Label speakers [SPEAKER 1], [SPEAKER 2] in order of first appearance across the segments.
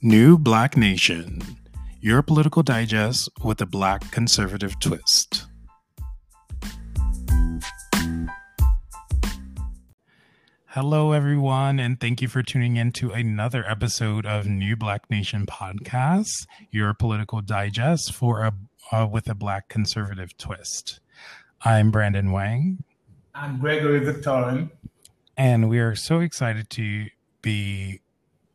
[SPEAKER 1] New Black Nation, your political digest with a black conservative twist. Hello, everyone, and thank you for tuning in to another episode of New Black Nation podcast, your political digest for a uh, with a black conservative twist. I'm Brandon Wang.
[SPEAKER 2] I'm Gregory Victorin.
[SPEAKER 1] And we are so excited to be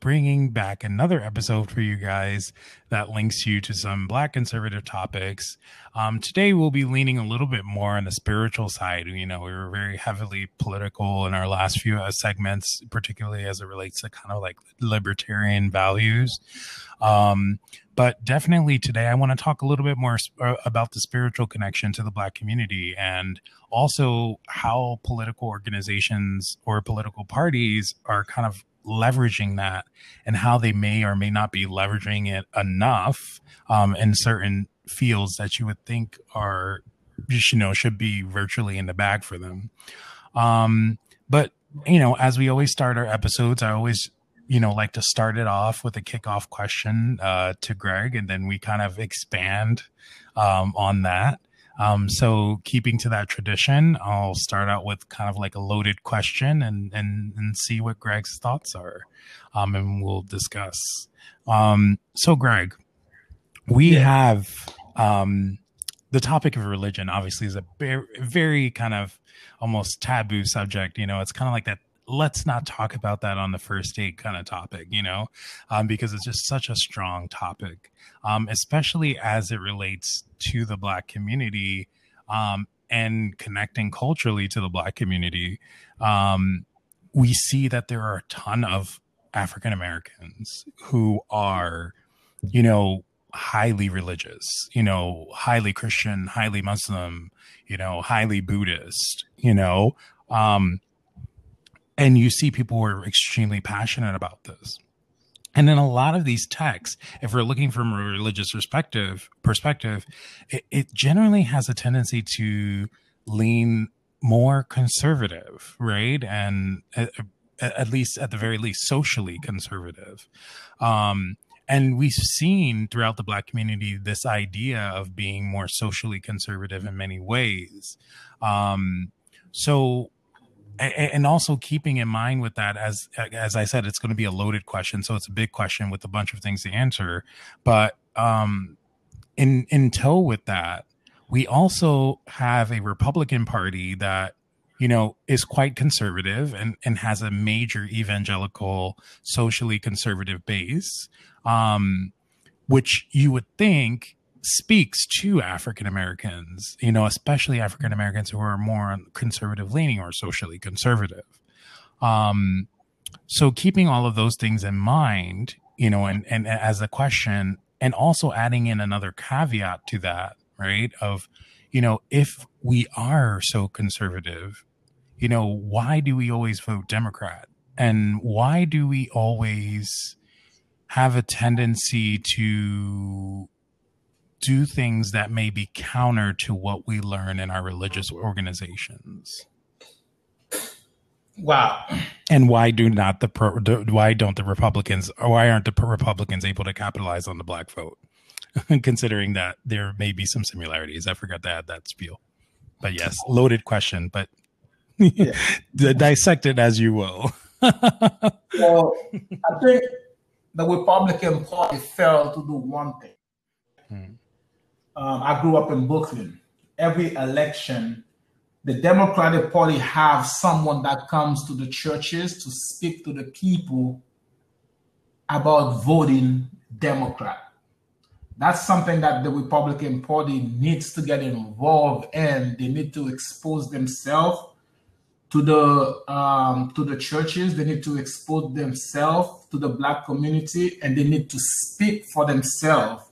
[SPEAKER 1] bringing back another episode for you guys that links you to some black conservative topics. Um, today, we'll be leaning a little bit more on the spiritual side. You know, we were very heavily political in our last few uh, segments, particularly as it relates to kind of like libertarian values. Um, but definitely today, I want to talk a little bit more uh, about the spiritual connection to the Black community and also how political organizations or political parties are kind of leveraging that and how they may or may not be leveraging it enough um, in certain fields that you would think are just you know should be virtually in the bag for them. Um, but you know as we always start our episodes i always you know like to start it off with a kickoff question uh, to greg and then we kind of expand um, on that um, so keeping to that tradition, I'll start out with kind of like a loaded question and and and see what Greg's thoughts are, um, and we'll discuss. Um, so Greg, we yeah. have um, the topic of religion. Obviously, is a very, very kind of almost taboo subject. You know, it's kind of like that let's not talk about that on the first date kind of topic, you know, um, because it's just such a strong topic, um, especially as it relates to the Black community um, and connecting culturally to the Black community. Um, we see that there are a ton of African Americans who are, you know, highly religious, you know, highly Christian, highly Muslim, you know, highly Buddhist, you know, um, and you see people who are extremely passionate about this. And in a lot of these texts if we're looking from a religious perspective perspective it, it generally has a tendency to lean more conservative right? And at, at, least at the very least socially conservative. Um, and we've seen throughout the black community this idea of being more socially conservative in many ways. Um, so and also keeping in mind with that as as i said it's going to be a loaded question so it's a big question with a bunch of things to answer. But um in in tow with that we also have a republican party that you know is quite conservative and and has a major evangelical socially conservative base um which you would think speaks to African Americans, you know, especially African Americans who are more conservative leaning or socially conservative. Um, so keeping all of those things in mind, you know, and, and as a question, and also adding in another caveat to that, right? Of, you know, if we are so conservative, you know, why do we always vote Democrat? And why do we always have a tendency to do things that may be counter to what we learn in our religious organizations.
[SPEAKER 2] Wow.
[SPEAKER 1] And why do not the pro, why don't the Republicans or why aren't the Republicans able to capitalize on the black vote? Considering that there may be some similarities. I forgot to add that spiel. But yes, loaded question, but yeah. dissect it as you will.
[SPEAKER 2] well, I think the Republican Party failed to do one thing. Hmm um, I grew up in Brooklyn. Every election, the Democratic Party have someone that comes to the churches to speak to the people about voting Democrat. That's something that the Republican Party needs to get involved in. They need to expose themselves to the um, to the churches. They need to expose themselves to the black community, and they need to speak for themselves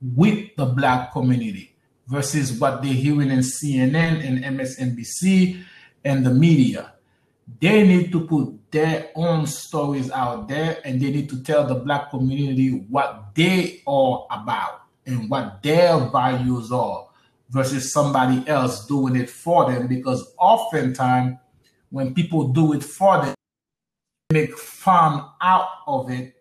[SPEAKER 2] with the black community versus what they're hearing in CNN and MSNBC and the media. They need to put their own stories out there and they need to tell the black community what they are about and what their values are versus somebody else doing it for them because oftentimes when people do it for them, make fun out of it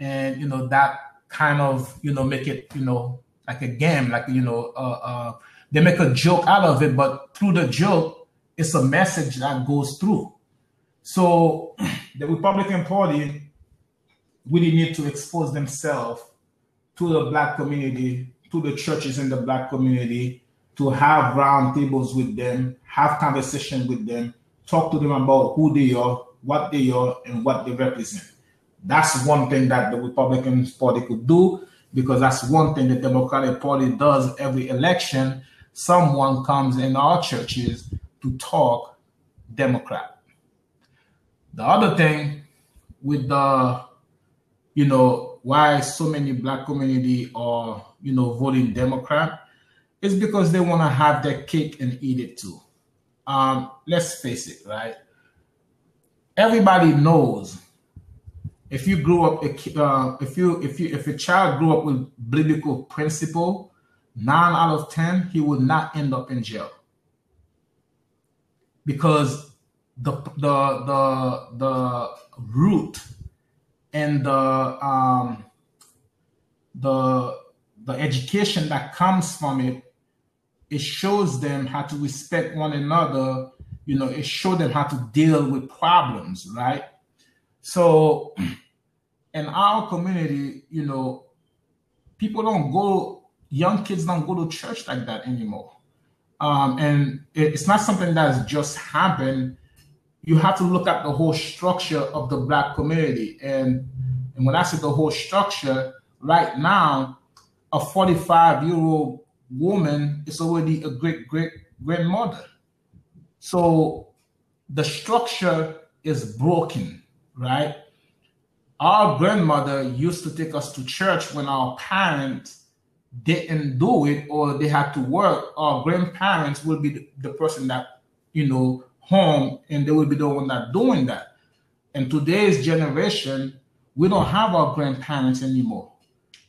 [SPEAKER 2] and you know that kind of you know make it you know like a game, like you know, uh, uh, they make a joke out of it, but through the joke, it's a message that goes through. So the Republican Party really need to expose themselves to the black community, to the churches in the black community, to have roundtables with them, have conversation with them, talk to them about who they are, what they are, and what they represent. That's one thing that the Republican Party could do because that's one thing the Democratic Party does every election. Someone comes in our churches to talk Democrat. The other thing with the, you know, why so many black community are, you know, voting Democrat is because they want to have their cake and eat it too. Um, let's face it, right? Everybody knows if you grew up, uh, if you if you if a child grew up with biblical principle, nine out of ten he would not end up in jail. Because the the the the root and the um, the the education that comes from it it shows them how to respect one another. You know it shows them how to deal with problems right so in our community, you know, people don't go, young kids don't go to church like that anymore. Um, and it's not something that's just happened. You have to look at the whole structure of the black community. And, and when I say the whole structure, right now, a 45 year old woman is already a great great grandmother. So the structure is broken right? Our grandmother used to take us to church when our parents didn't do it or they had to work. Our grandparents will be the, person that, you know, home and they will be the one that doing that. And today's generation, we don't have our grandparents anymore.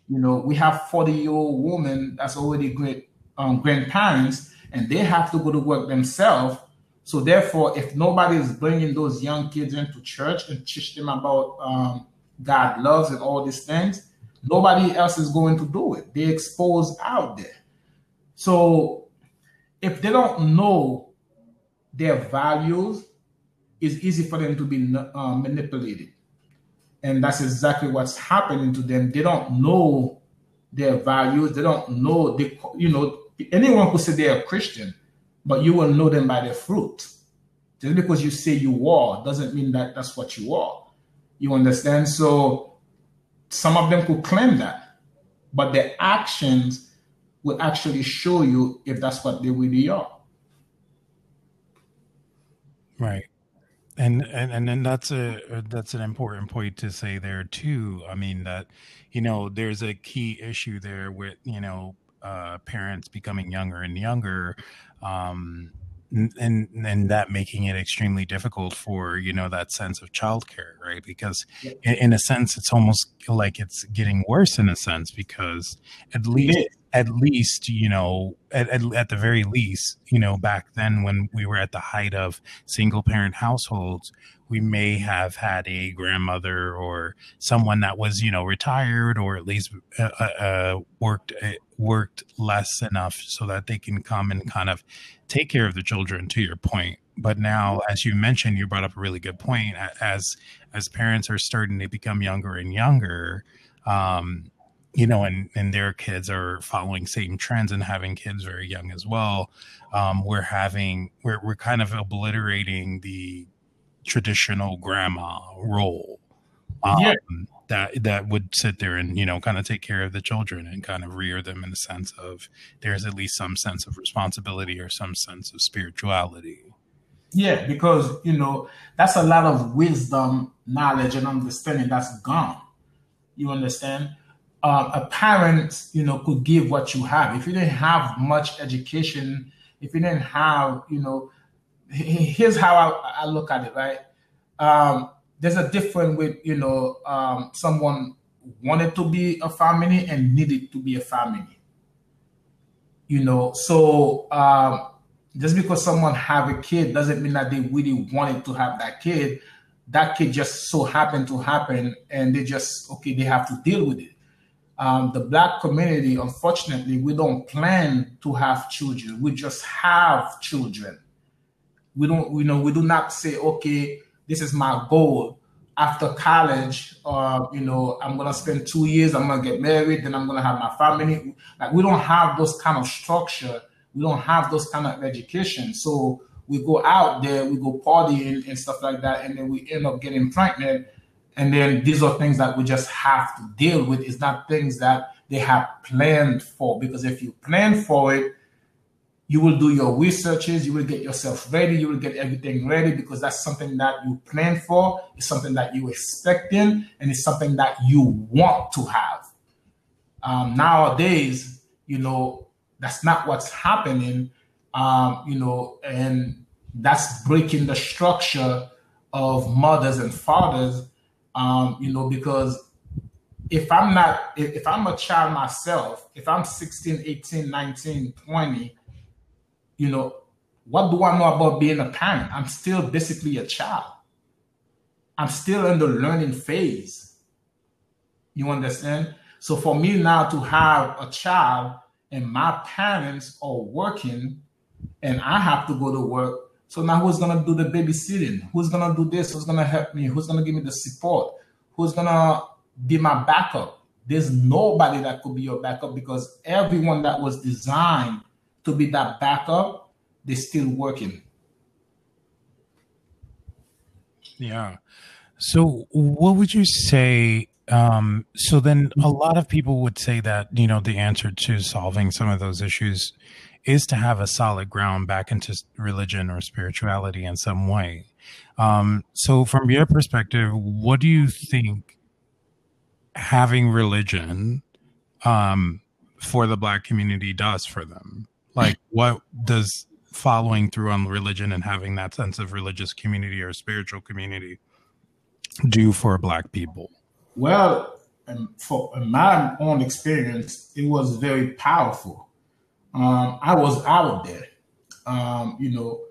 [SPEAKER 2] You know, we have 40 year old women that's already great um, grandparents and they have to go to work themselves so therefore, if nobody is bringing those young kids into church and teach them about um, God loves and all these things, nobody else is going to do it. They expose out there. So if they don't know their values, it's easy for them to be uh, manipulated. And that's exactly what's happening to them. They don't know their values. They don't know, they, you know, anyone could say they're a Christian, but you will know them by their fruit. Just because you say you are doesn't mean that that's what you are. You understand? So some of them could claim that, but their actions will actually show you if that's what they really are.
[SPEAKER 1] Right. And and and then that's a that's an important point to say there too. I mean that you know there's a key issue there with you know uh, parents becoming younger and younger um, and and that making it extremely difficult for you know that sense of childcare right? Because in, in, a sense it's almost like it's getting worse in a sense because at least at least you know at, at, at, the very least you know back then when we were at the height of single parent households we may have had a grandmother or someone that was you know retired or at least uh, uh, uh worked uh, worked less enough so that they can come and kind of take care of the children to your point but now as you mentioned you brought up a really good point as as parents are starting to become younger and younger um, you know, and and their kids are following same trends and having kids very young as well. Um, we're having we're we're kind of obliterating the traditional grandma role. Um, yeah. That that would sit there and you know kind of take care of the children and kind of rear them in the sense of there's at least some sense of responsibility or some sense of spirituality.
[SPEAKER 2] Yeah, because you know that's a lot of wisdom, knowledge, and understanding that's gone. You understand? uh, a parent, you know, could give what you have. If you didn't have much education, if you didn't have, you know, here's how I, I look at it, right? Um, there's a difference with, you know, um, someone wanted to be a family and needed to be a family. You know, so um, just because someone have a kid doesn't mean that they really wanted to have that kid that kid just so happened to happen and they just okay they have to deal with it um, the black community unfortunately we don't plan to have children we just have children we don't you know we do not say okay this is my goal after college or you know i'm gonna spend two years i'm gonna get married then i'm gonna have my family like we don't have those kind of structure we don't have those kind of education so we go out there, we go partying and stuff like that, and then we end up getting pregnant. And then these are things that we just have to deal with. It's not things that they have planned for. Because if you plan for it, you will do your researches, you will get yourself ready, you will get everything ready because that's something that you plan for, it's something that you expecting, and it's something that you want to have. Um, nowadays, you know, that's not what's happening um, you know, and that's breaking the structure of mothers and fathers, um, you know, because if I'm not, if, if I'm a child myself, if I'm 16, 18, 19, 20, you know, what do I know about being a parent? I'm still basically a child. I'm still in the learning phase. You understand? So for me now to have a child and my parents are working and I have to go to work. So now who's gonna do the babysitting? Who's gonna do this? Who's gonna help me? Who's gonna give me the support? Who's gonna be my backup? There's nobody that could be your backup because everyone that was designed to be that backup, they're still working.
[SPEAKER 1] Yeah. So what would you say um, so then a lot of people would say that you know the answer to solving some of those issues is to have a solid ground back into religion or spirituality in some way. Um, so, from your perspective, what do you think having religion um, for the Black community does for them? Like, what does following through on religion and having that sense of religious community or spiritual community do for Black people?
[SPEAKER 2] Well, for my own experience, it was very powerful um, I was out there, um, you know,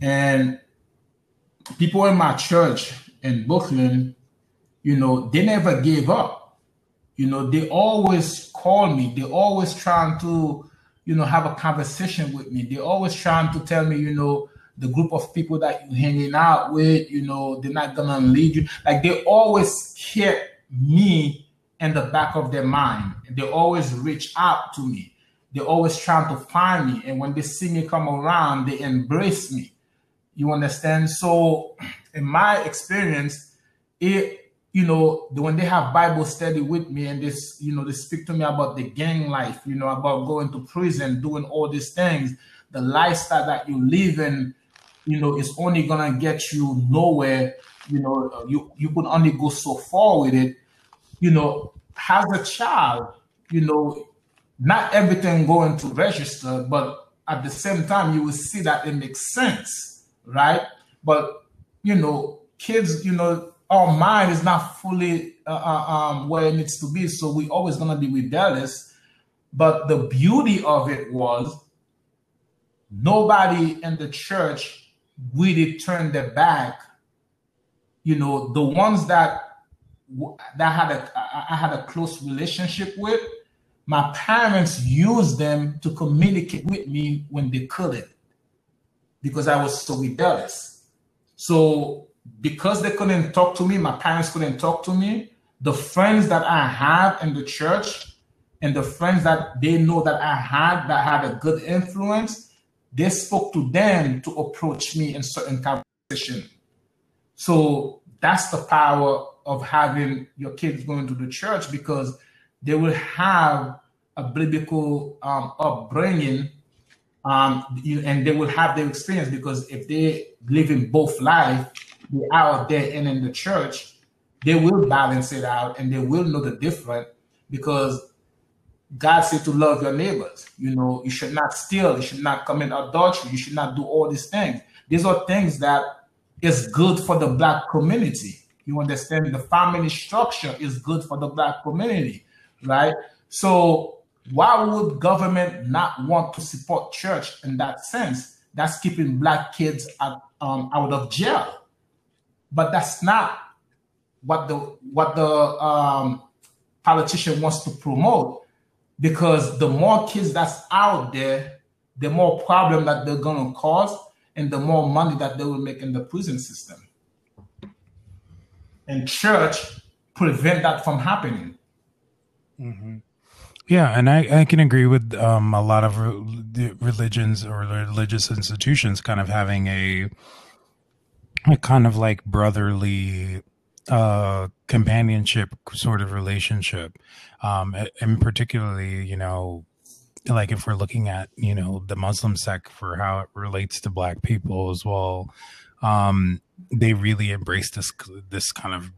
[SPEAKER 2] and people in my church in Brooklyn, you know, they never gave up. You know, they always call me. They always trying to, you know, have a conversation with me. They're always trying to tell me, you know, the group of people that you're hanging out with, you know, they're not gonna lead you. Like they always kept me in the back of their mind. They always reach out to me they're always trying to find me. And when they see me come around, they embrace me. You understand? So, in my experience, it you know when they have Bible study with me and this you know they speak to me about the gang life, you know about going to prison, doing all these things, the lifestyle that you live in, you know, is only gonna get you nowhere. You know, you you can only go so far with it. You know, as a child, you know, not everything going to register, but at the same time, you will see that it makes sense, right? But you know, kids, you know, our mind is not fully uh, uh, um, where it needs to be, so we always gonna be rebellious. But the beauty of it was nobody in the church really turned their back. You know, the ones that that had a I had a close relationship with my parents used them to communicate with me when they couldn't because I was so rebellious. So, because they couldn't talk to me, my parents couldn't talk to me, the friends that I have in the church and the friends that they know that I had that had a good influence, they spoke to them to approach me in certain conversation. So that's the power of having your kids going to the church because they will have a biblical um, upbringing um, and they will have their experience because if they live in both life, out there and in the church, they will balance it out and they will know the difference because God said to love your neighbors. You know, you should not steal, you should not commit adultery, you should not do all these things. These are things that is good for the black community. You understand? The family structure is good for the black community right? So why would government not want to support church in that sense? That's keeping black kids at, um, out of jail. But that's not what the what the um, politician wants to promote. Because the more kids that's out there the more problem that they're going to cause and the more money that they will make in the prison system. And church prevent that from happening.
[SPEAKER 1] Mm-hmm. yeah and I, I can agree with um, a lot of re- religions or religious institutions kind of having a a kind of like brotherly uh companionship sort of relationship. Um and particularly you know like if we're looking at you know the muslim sect for how it relates to black people as well um they really embrace this this kind of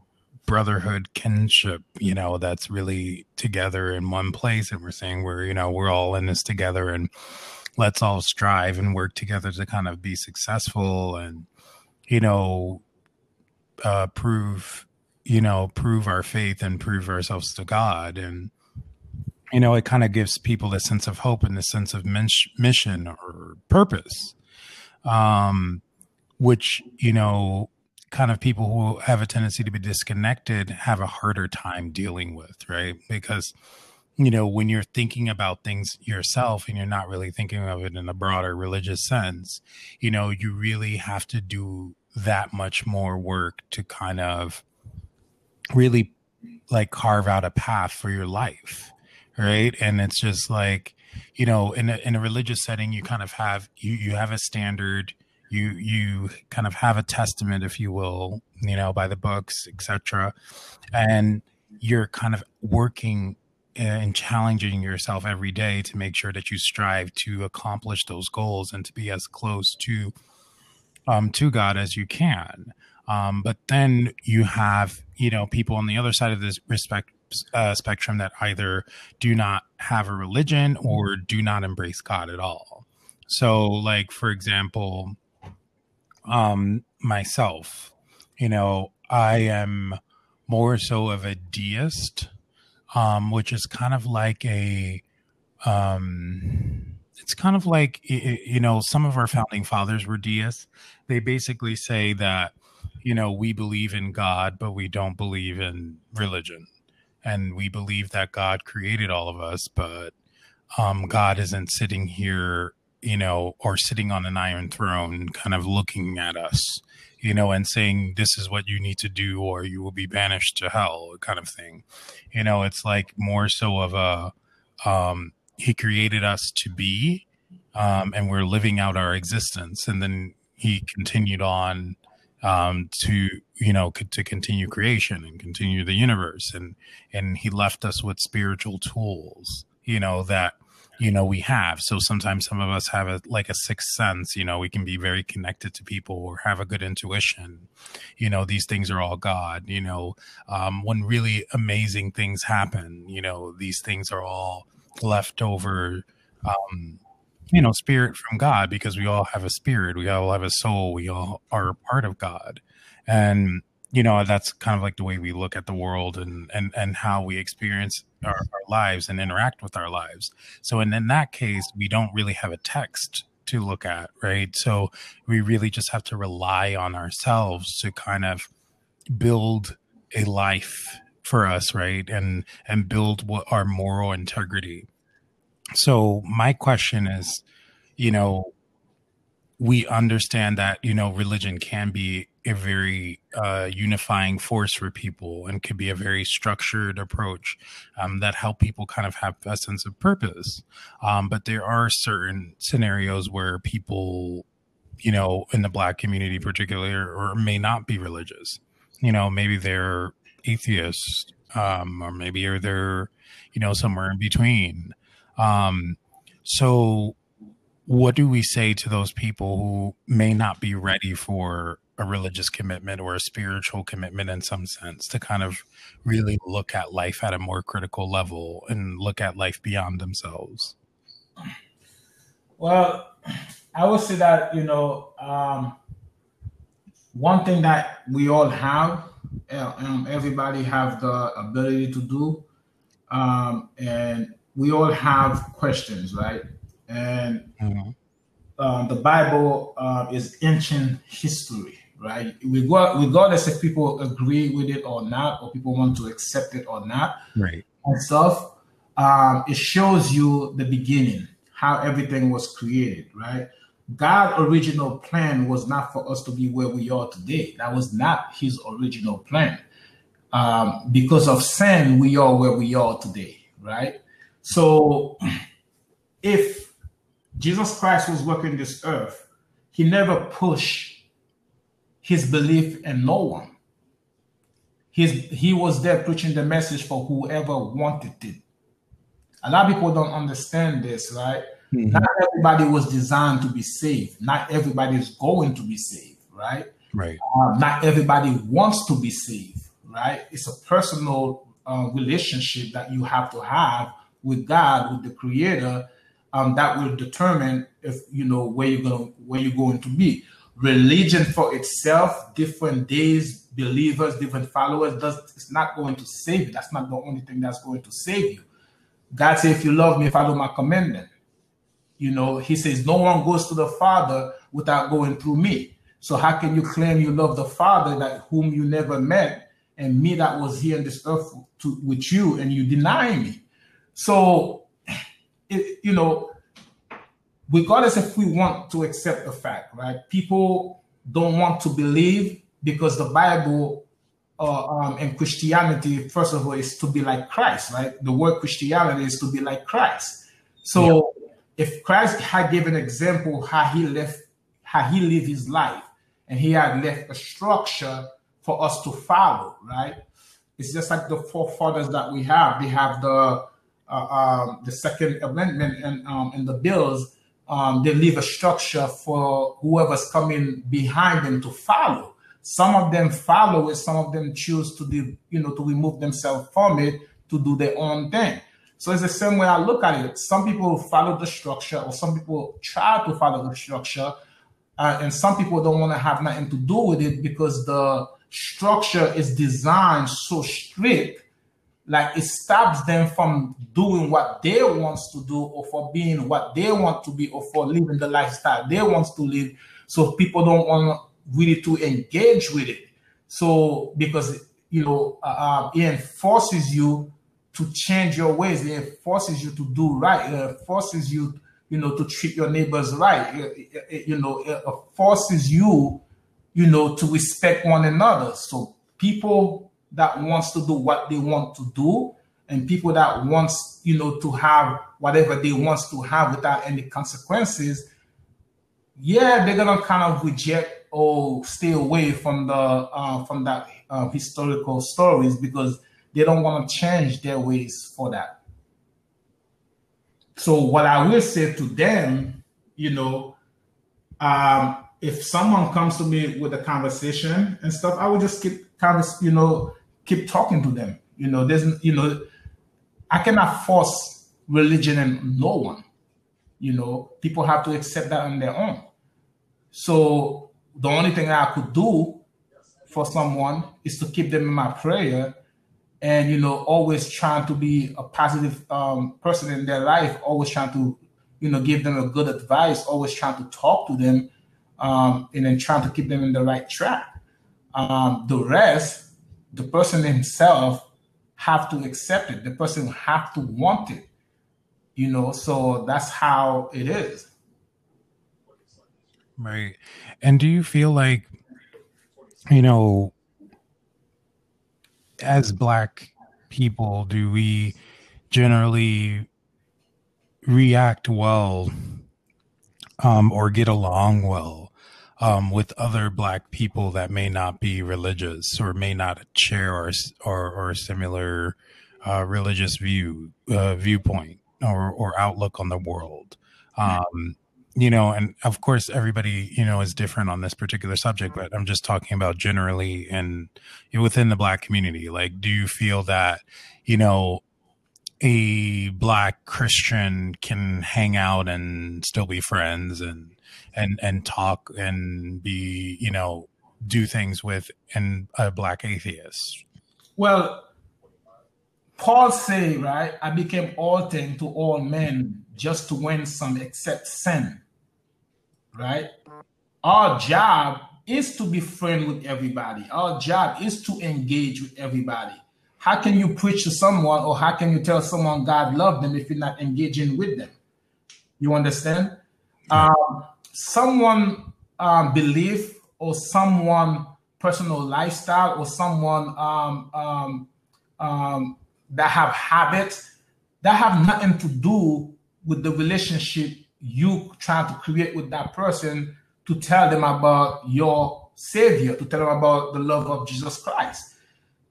[SPEAKER 1] brotherhood kinship you know that's really together in one place. And we're saying we're you know we're all in this together and let's all strive and work together to kind of be successful and you know, uh, prove, you know, prove our faith and prove ourselves to God. And, you know, it kind of gives people a sense of hope and a sense of mission or purpose, um, which, you know, kind of people who have a tendency to be disconnected have a harder time dealing with, right? Because, you know, when you're thinking about things yourself and you're not really thinking of it in a broader religious sense, you know, you really have to do that much more work to kind of really like carve out a path for your life. Right. And it's just like, you know, in a, in a religious setting, you kind of have, you, you have a standard, you, you kind of have a testament, if you will, you know, by the books, etc. And you're kind of working and challenging yourself every day to make sure that you strive to accomplish those goals and to be as close to um, to God as you can. Um, but then you have you know people on the other side of this respect uh, spectrum that either do not have a religion or do not embrace God at all. So, like for example, um, myself, you know, I am more so of a deist um, which is kind of like a um, it's kind of like you know some of our founding fathers were deists. They basically say that you know we believe in god but we don't believe in religion. And we believe that god created all of us but um, god isn't sitting here you know or sitting on an iron throne kind of looking at us you know, and saying this is what you need to do or you will be banished to hell kind of thing. You know, it's like more so of a um he created us to be um and we're living out our existence and then he continued on um to you know to continue creation and continue the universe and and he left us with spiritual tools you know that you know we have. So sometimes some of us have a like a sixth sense you know we can be very connected to people or have a good intuition. You know these things are all god you know. Um, when really amazing things happen you know these things are all left over um, you know spirit from god because we all have a spirit we all have a soul we all are part of god. And you know that's kind of like the way we look at the world and and and how we experience our, our lives and interact with our lives. So and in that case we don't really have a text to look at right? So we really just have to rely on ourselves to kind of build a life for us right? And and build what our moral integrity. So my question is you know we understand that you know religion can be a very uh, unifying force for people and could be a very structured approach um, that help people kind of have a sense of purpose. Um, but there are certain scenarios where people, you know, in the black community particularly, or, or may not be religious. You know, maybe they're atheists, um, or maybe they're, you know, somewhere in between. Um, so what do we say to those people who may not be ready for a religious commitment or a spiritual commitment in some sense to kind of really look at life at a more critical level and look at life beyond themselves?
[SPEAKER 2] Well, I would say that, you know, um, one thing that we all have, uh, um, everybody have the ability to do, um, and we all have questions, right? And mm-hmm. Um, the Bible uh, is ancient history right? Regardless if people agree with it or not, or people want to accept it or not,
[SPEAKER 1] right?
[SPEAKER 2] And stuff. Um, it shows you the beginning, how everything was created, right? God's original plan was not for us to be where we are today. That was not His original plan. Um, because of sin, we are where we are today, right? So, if Jesus Christ was walking this earth, He never pushed his belief in no one. His, he was there preaching the message for whoever wanted it. A lot of people don't understand this, right? Mm-hmm. Not everybody was designed to be saved. Not everybody is going to be saved, right?
[SPEAKER 1] Right.
[SPEAKER 2] Uh, not everybody wants to be saved, right? It's a personal uh, relationship that you have to have with God, with the Creator, um, that will determine if you know where you're going where you're going to be religion for itself, different days, believers, different followers, does it's not going to save you. That's not the only thing that's going to save you. God said, if you love me, follow my commandment. You know, he says, no one goes to the Father without going through me. So how can you claim you love the Father that whom you never met, and me that was here in this earth to, with you, and you deny me? So, it, you know, regardless if we want to accept the fact, right? People don't want to believe because the Bible uh, um, and Christianity, first of all, is to be like Christ, right? The word Christianity is to be like Christ. So yeah. if Christ had given example how he left, how he lived his life, and he had left a structure for us to follow, right? It's just like the forefathers that we have. They have the um, the Second Amendment and um, and the bills um, they leave a structure for whoever's coming behind them to follow. Some of them follow it, some of them choose to you know, to remove themselves from it to do their own thing. So it's the same way I look at it. Some people follow the structure, or some people try to follow the structure, uh, and some people don't want to have nothing to do with it because the structure is designed so strict like it stops them from doing what they wants to do or for being what they want to be or for living the lifestyle they wants to live. So people don't want really to engage with it. So because you know uh, um, it forces you to change your ways. It forces you to do right. It forces you you know to treat your neighbors right. It, it, you know it forces you you know to respect one another. So people that wants to do what they want to do and people that wants you know to have whatever they wants to have without any consequences yeah they're gonna kind of reject or stay away from the uh, from that uh, historical stories because they don't want to change their ways for that. So what i will say to them you know um, if someone comes to me with a conversation and stuff i would just keep of you know keep talking to them. You know, there's you know, I cannot force religion in no one. You know, people have to accept that on their own. So the only thing I could do for someone is to keep them in my prayer and you know always trying to be a positive um, person in their life always trying to you know give them a good advice always trying to talk to them um, and then trying to keep them in the right track um, the rest the person himself have to accept it. The person have to want it. You know, so that's how it is.
[SPEAKER 1] Right. And do you feel like, you know, as black people, do we generally react well um, or get along well um, with other black people that may not be religious or may not share or or, or a similar uh, religious view uh, viewpoint or or outlook on the world. Um, you know, and of course, everybody you know is different on this particular subject, but I'm just talking about generally and within the black community. Like, do you feel that you know a black Christian can hang out and still be friends and and and talk and be you know do things with and a black atheist
[SPEAKER 2] well paul say right i became all things to all men just to win some except sin right our job is to be friend with everybody. Our job is to engage with everybody. How can you preach to someone or how can you tell someone God loved them if you're not engaging with them? You understand? Um, someone um, belief or someone personal lifestyle or someone um, um, um, that have habits that have nothing to do with the relationship you trying to create with that person to tell them about your savior to tell them about the love of jesus christ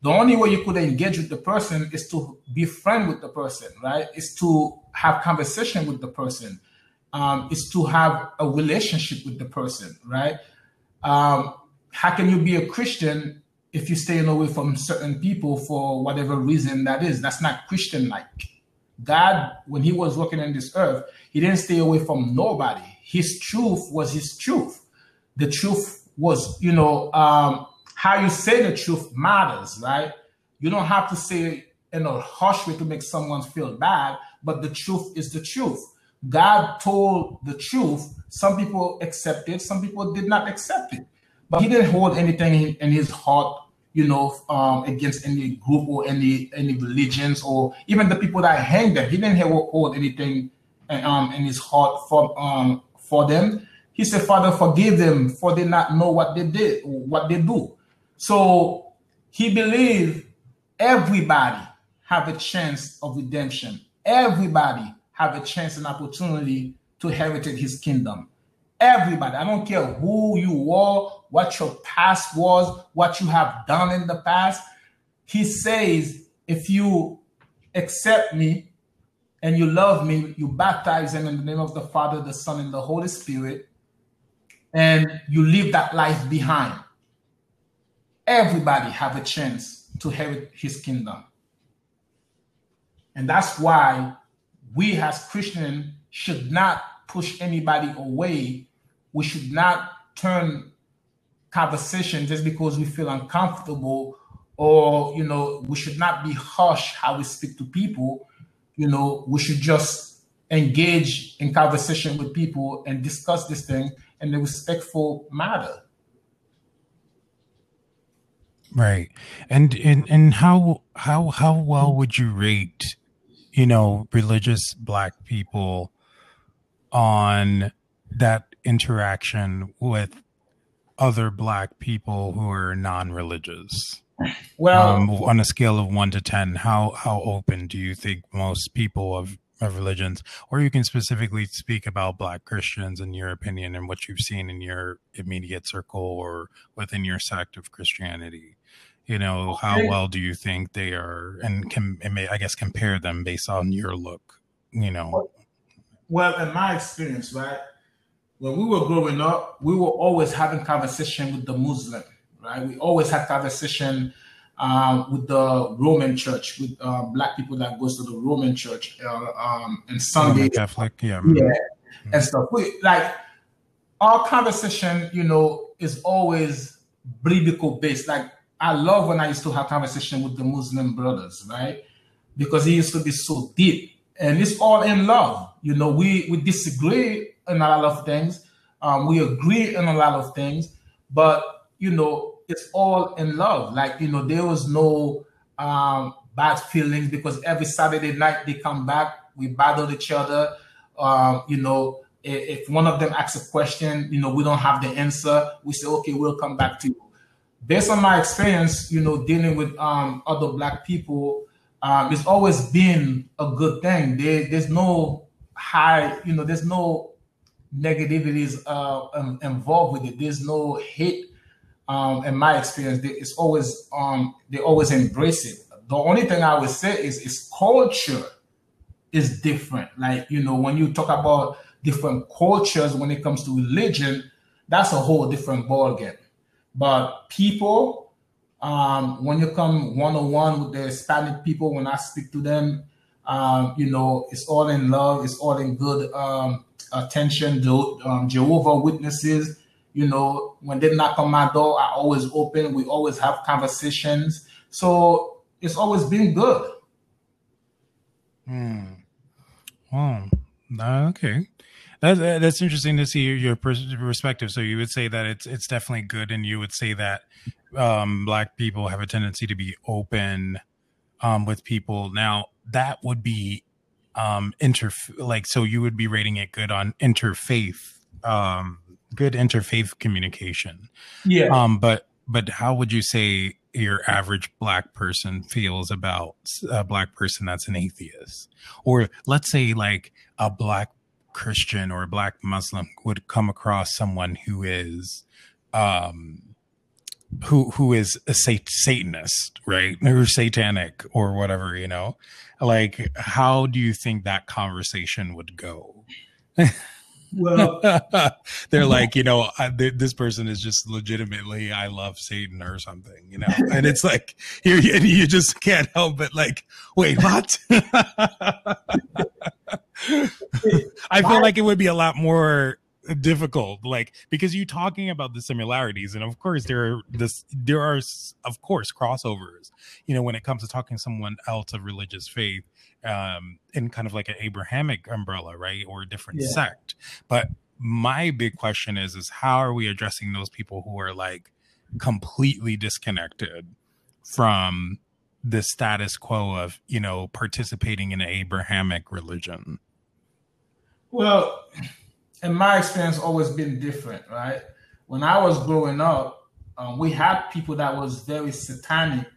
[SPEAKER 2] the only way you could engage with the person is to be friend with the person right? Is to have conversation with the person. Um, is to have a relationship with the person right? Um, how can you be a christian if you're staying away from certain people for whatever reason that is? That's not christian like god when he was working on this earth he didn't stay away from nobody. His truth was his truth. The truth was you know um, how you say the truth matters right you don't have to say in a harsh way to make someone feel bad but the truth is the truth god told the truth some people accepted some people did not accept it but he didn't hold anything in his heart you know, um, against any group or any any religions or even the people that hang them. He didn't hold anything um, in his heart for um, for them. He said, "Father, forgive them, for they not know what they did, what they do." So he believed everybody have a chance of redemption. Everybody have a chance and opportunity to inherit his kingdom. Everybody. I don't care who you are, what your past was, what you have done in the past. He says, if you accept me and you love me, you baptize them in the name of the Father, the Son, and the Holy Spirit, and you leave that life behind. Everybody have a chance to inherit his kingdom. And that's why we as Christians should not push anybody away. We should not turn conversation just because we feel uncomfortable or you know we should not be harsh how we speak to people you know we should just engage in conversation with people and discuss this thing in a respectful manner
[SPEAKER 1] right and and and how how how well would you rate you know religious black people on that interaction with other black people who are non-religious? Well, um, on a scale of one to ten, how how open do you think most people of of religions, or you can specifically speak about Black Christians in your opinion and what you've seen in your immediate circle or within your sect of Christianity? You know, how well do you think they are, and can I guess compare them based on your look? You know,
[SPEAKER 2] well, in my experience, right, when we were growing up, we were always having conversation with the Muslim, right? We always had conversation um, with the Roman Church, with uh, black people that goes to the Roman Church uh, um, and Sunday, Roman
[SPEAKER 1] Catholic, yeah,
[SPEAKER 2] yeah, mm-hmm. and stuff. We, like our conversation, you know, is always biblical based. Like I love when I used to have conversation with the Muslim brothers, right? Because it used to be so deep, and it's all in love. You know, we we disagree in a lot of things. Um, we agree in a lot of things, but you know, it's all in love. Like you know, there was no um, bad feelings because every Saturday night they come back, we battle each other. Um, you know, if, if one of them asks a question, you know, we don't have the answer, we say, okay, we'll come back to you. Based on my experience, you know, dealing with um, other black people, um, it's always been a good thing. There, there's no high, you know, there's no negativities uh, um, involved with it. There's no hate. Um, in my experience, it's always um, they always embrace it. The only thing I would say is is culture is different. Like you know, when you talk about different cultures when it comes to religion, that's a whole different ballgame. But people, um, when you come one on one with the Hispanic people, when I speak to them, um, you know, it's all in love, it's all in good um, attention. to um, Jehovah Witnesses, you know, when they knock on my door, I always open. We always have conversations. So it's always been good.
[SPEAKER 1] Hmm. Oh, okay. That's, that's interesting to see your perspective. So you would say that it's it's definitely good, and you would say that um, black people have a tendency to be open um, with people. Now that would be um, inter like so you would be rating it good on interfaith, um, good interfaith communication.
[SPEAKER 2] Yeah.
[SPEAKER 1] Um, but but how would you say your average black person feels about a black person that's an atheist, or let's say like a black Christian or a black Muslim would come across someone who is um who who is a sat- satanist right? Or satanic or whatever you know? Like how do you think that conversation would go?
[SPEAKER 2] Well
[SPEAKER 1] they're like you know I, th- this person is just legitimately i love satan or something you know? And it's like you you just can't help but like wait what I feel like it would be a lot more difficult like because you're talking about the similarities and of course there are this there are of course crossovers you know when it comes to talking to someone else of religious faith um in kind of like an abrahamic umbrella right or a different yeah. sect. But my big question is is how are we addressing those people who are like completely disconnected from the status quo of you know participating in an abrahamic religion
[SPEAKER 2] well, in my experience, always been different, right? When I was growing up, um, we had people that was very satanic,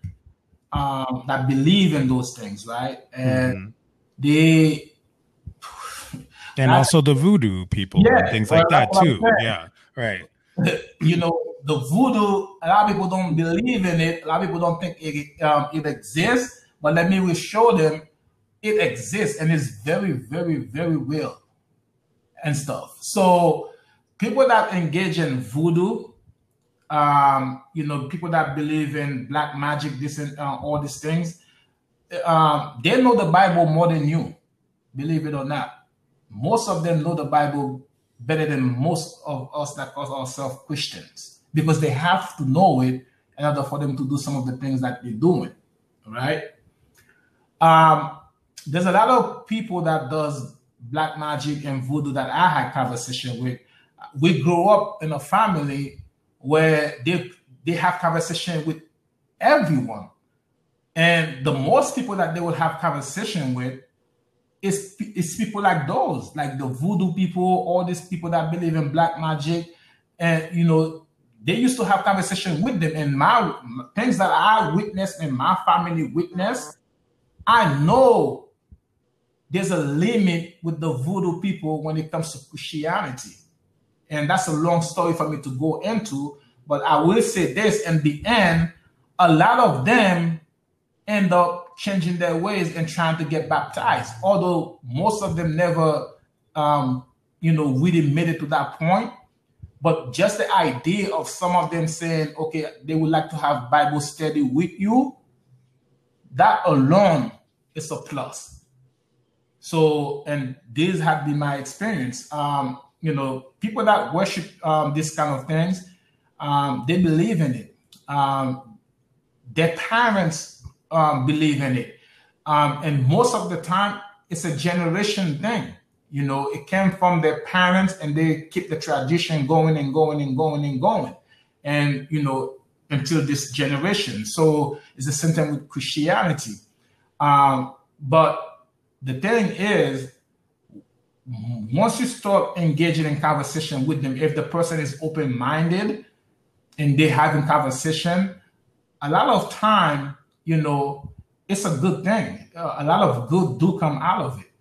[SPEAKER 2] um, that believe in those things, right? And mm-hmm. they
[SPEAKER 1] and I, also the voodoo people yeah, and things well, like that too. Yeah, right.
[SPEAKER 2] you know, the voodoo. A lot of people don't believe in it. A lot of people don't think it um, it exists. But let me show them it exists and it's very, very, very real and stuff. So people that engage in voodoo, um, you know, people that believe in black magic, this and uh, all these things, um, they know the Bible more than you, believe it or not. Most of them know the Bible better than most of us that call ourselves Christians because they have to know it in order for them to do some of the things that they're doing, right? Um, there's a lot of people that does black magic and voodoo that I had conversation with, we grew up in a family where they they have conversation with everyone. And the most people that they would have conversation with is, is people like those, like the voodoo people, all these people that believe in black magic. And you know, they used to have conversation with them. And my things that I witnessed and my family witnessed, I know there's a limit with the voodoo people when it comes to Christianity. And that's a long story for me to go into. But I will say this in the end, a lot of them end up changing their ways and trying to get baptized. Although most of them never, um, you know, really made it to that point. But just the idea of some of them saying, okay, they would like to have Bible study with you, that alone is a plus. So, and this have been my experience. Um, you know, people that worship um, this kind of things, um, they believe in it. Um, their parents um, believe in it. Um, and most of the time, it's a generation thing. You know, it came from their parents and they keep the tradition going and going and going and going. And, you know, until this generation. So it's the same thing with Christianity. Um, but the thing is, once you start engaging in conversation with them, if the person is open minded and they having conversation, a lot of time, you know, it's a good thing. a lot of good do come out of it.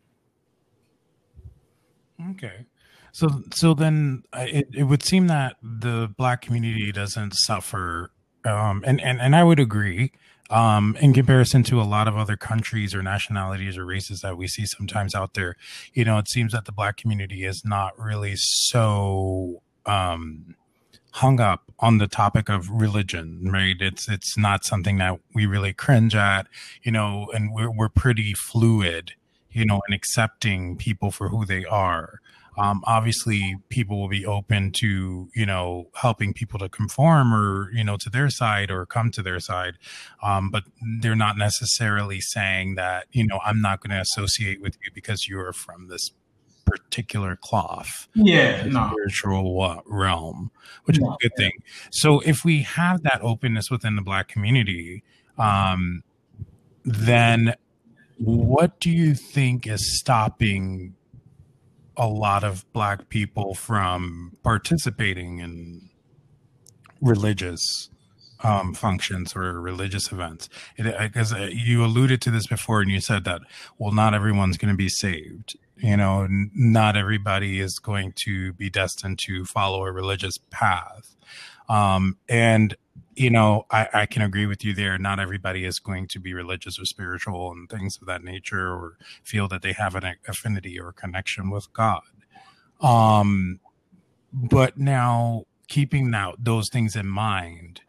[SPEAKER 1] Okay. So, so then uh, it, it would seem that the black community doesn't suffer, um, and, and, and I would agree um, in comparison to a lot of other countries or nationalities or races that we see sometimes out there. You know, it seems that the black community is not really so um, hung up on the topic of religion, right? It's it's not something that we really cringe at, you know, and we're we're pretty fluid, you know, in accepting people for who they are um, obviously people will be open to you know helping people to conform or you know to their side or come to their side um, but they're not necessarily saying that you know i'm not going to associate with you because you're from this particular cloth.
[SPEAKER 2] Yeah, no.
[SPEAKER 1] spiritual realm, which no, is a good thing. So if we have that openness within the black community, um, then what do you think is stopping a lot of black people from participating in religious um, functions or religious events. Because uh, you alluded to this before, and you said that well, not everyone's going to be saved. You know, n- not everybody is going to be destined to follow a religious path. Um, and you know, I, I can agree with you there. Not everybody is going to be religious or spiritual and things of that nature, or feel that they have an affinity or connection with God. Um, but now keeping now those things in mind,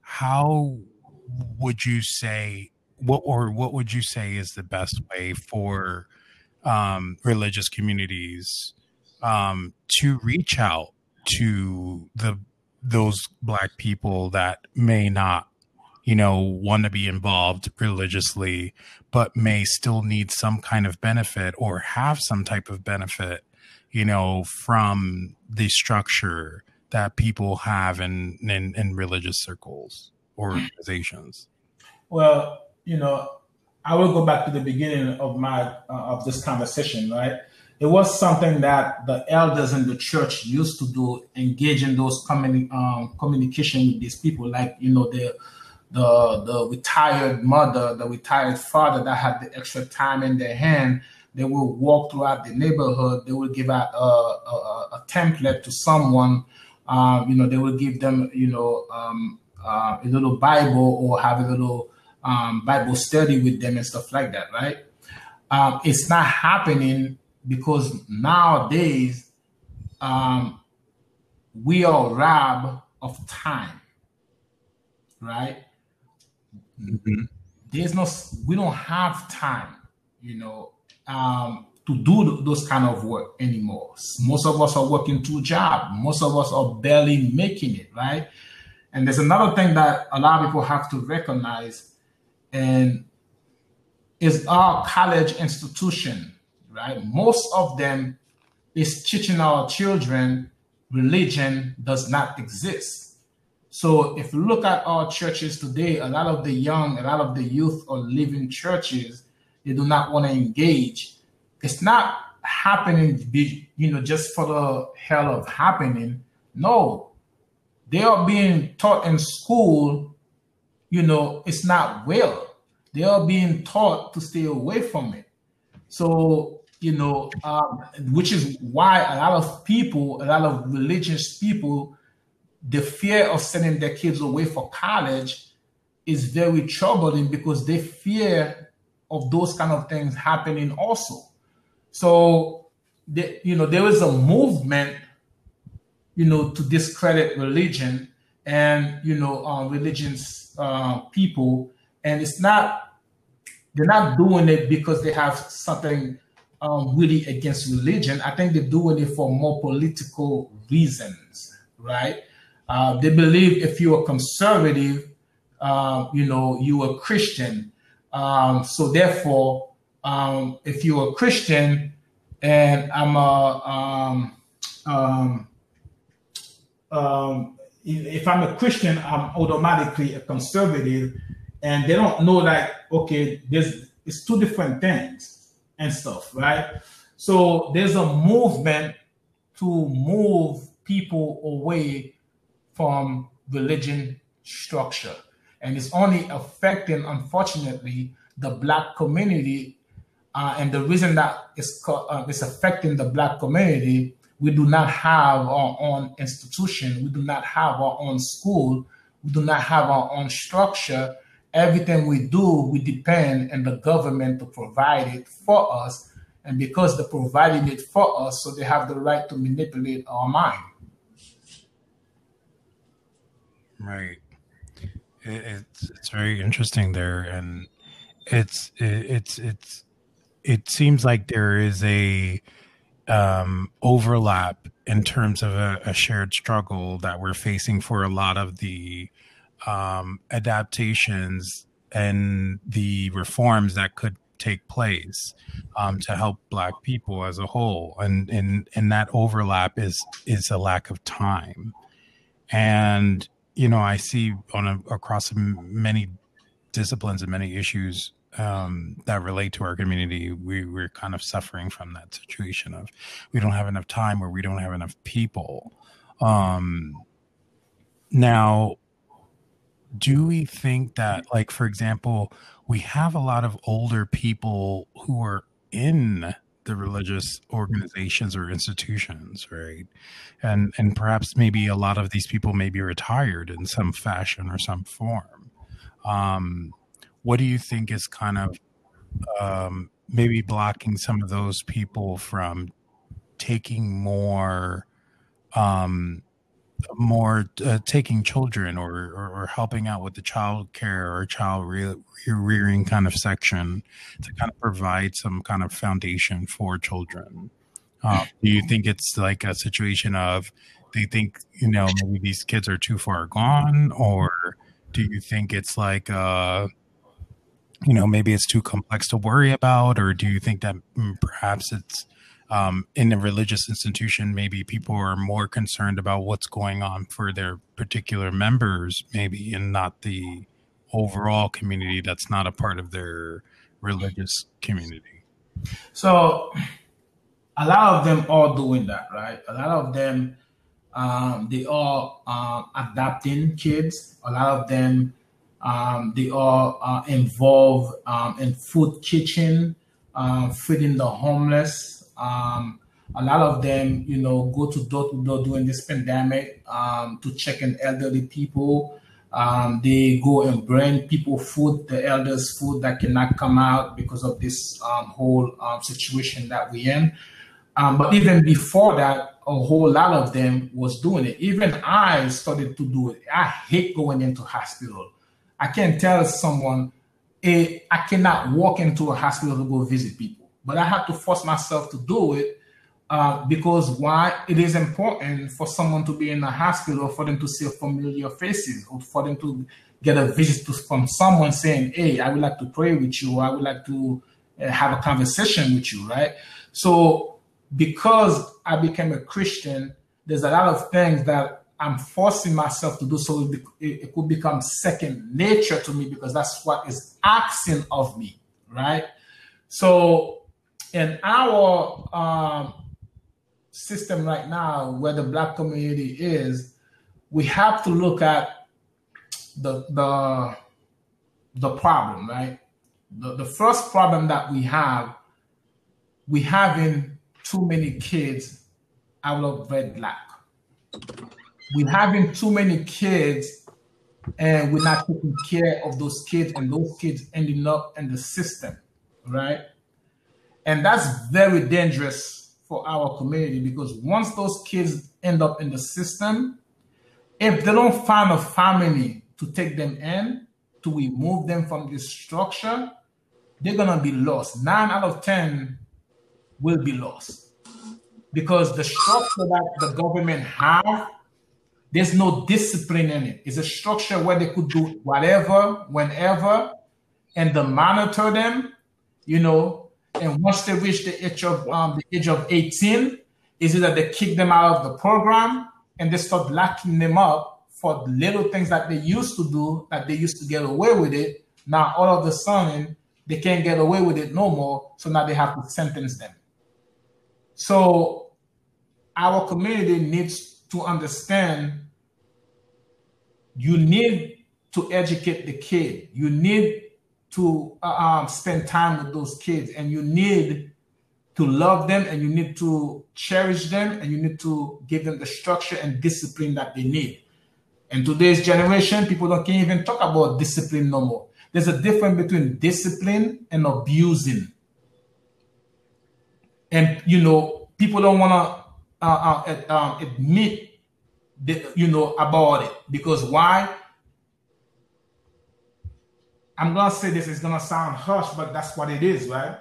[SPEAKER 1] how would you say what or what would you say is the best way for um, religious communities um, to reach out to the those black people that may not you know want to be involved religiously but may still need some kind of benefit or have some type of benefit you know from the structure that people have in, in, in religious circles or organizations?
[SPEAKER 2] Well, you know, I will go back to the beginning of my uh, of this conversation, right? It was something that the elders in the church used to do, engage in those communi- um, communication with these people, like you know the the the retired mother, the retired father that had the extra time in their hand. They will walk throughout the neighborhood. They will give out a, a, a template to someone um, you know, they will give them, you know, um, uh, a little Bible or have a little um, Bible study with them and stuff like that, right? Um, it's not happening because nowadays um, we are robbed of time, right? Mm-hmm. There's no, we don't have time, you know. Um, to do those kind of work anymore. Most of us are working two jobs. Most of us are barely making it, right? And there's another thing that a lot of people have to recognize, and is our college institution, right? Most of them is teaching our children religion does not exist. So if you look at our churches today, a lot of the young, a lot of the youth are leaving churches. They do not want to engage it's not happening you know just for the hell of happening no they are being taught in school you know it's not well they are being taught to stay away from it so you know um, which is why a lot of people a lot of religious people the fear of sending their kids away for college is very troubling because they fear of those kind of things happening also so, the, you know, there is a movement, you know, to discredit religion and, you know, uh, religions uh, people. And it's not, they're not doing it because they have something um, really against religion. I think they're doing it for more political reasons, right? Uh, they believe if you're conservative, uh, you know, you're a Christian. Um, so therefore, um, if you're a Christian and I'm a um, um, um, if I'm a Christian, I'm automatically a conservative, and they don't know that okay, there's it's two different things and stuff, right? So there's a movement to move people away from religion structure, and it's only affecting, unfortunately, the black community uh, and the reason that it's, uh, it's affecting the black community, we do not have our own institution, we do not have our own school, we do not have our own structure. Everything we do, we depend on the government to provide it for us. And because they're providing it for us, so they have the right to manipulate our mind.
[SPEAKER 1] Right. It's it's very interesting there, and it's it's it's it seems like there is a um, overlap in terms of a, a, shared struggle that we're facing for a lot of the um, adaptations and the reforms that could take place um, to help Black people as a whole, and and and that overlap is is a lack of time, and you know I see on a, across many disciplines and many issues um, that relate to our community, we, we're kind of suffering from that situation of we don't have enough time or we don't have enough people. Um, now, do we think that, like, for example, we have a lot of older people who are in the religious organizations or institutions, right? And and perhaps maybe a lot of these people may be retired in some fashion or some form. Um, what do you think is kind of um, maybe blocking some of those people from taking more um, more uh, taking children or, or, or helping out with the child care or child re- rearing kind of section to kind of provide some kind of foundation for children. Uh, do you think it's like a situation of they think you know maybe these kids are too far gone, or do you think it's like uh, you know maybe it's too complex to worry about or do you think that mm, perhaps it's um, in a religious institution maybe people are more concerned about what's going on for their particular members maybe and not the overall community that's not a part of their religious community.
[SPEAKER 2] So a lot of them are doing that right? A lot of them um, they are um, adopting kids. A lot of them um, they are uh, involved um, in food kitchen, uh, feeding the homeless. Um, a lot of them, you know, go to door to door during this pandemic um, to check in elderly people. Um, they go and bring people food, the elders food that cannot come out because of this um, whole situation that we're in. but even before that, a whole lot of them was doing it. Even I started to do it. I hate going into hospital. I can't tell someone eh, I cannot walk into a hospital to go visit people, but I have to force myself to do it uh, because why? It is important for someone to be in a hospital for them to see familiar faces or for them to get a visit to, from someone saying, "Hey, I would like to pray with you. I would like to uh, have a conversation with you." Right? So because I became a Christian, there's a lot of things that I'm forcing myself to do so it, it, could become second nature to me because that's what is asking of me, right? So, in our um, system right now, where the black community is, we have to look at the the the problem, right? The, the first problem that we have, we having too many kids out of wedlock we're having too many kids and we're not taking care of those kids and those kids ending up in the system right and that's very dangerous for our community because once those kids end up in the system if they don't find a family to take them in to remove them from this structure they're gonna be lost nine out of ten will be lost because the structure that the government have there's no discipline in it. It's a structure where they could do whatever, whenever, and to monitor them, you know. And once they reach the age of um, the age of 18, is it that they kick them out of the program and they start locking them up for little things that they used to do that they used to get away with it. Now all of a sudden they can't get away with it no more, so now they have to sentence them. So our community needs to understand you need to educate the kid. You need to uh, um, spend time with those kids, and you need to love them, and you need to cherish them, and you need to give them the structure and discipline that they need. In today's generation, people don't can't even talk about discipline no more. There's a difference between discipline and abusing. And you know, people don't want to uh, uh, um, admit you know about it because why i'm gonna say this is gonna sound harsh but that's what it is right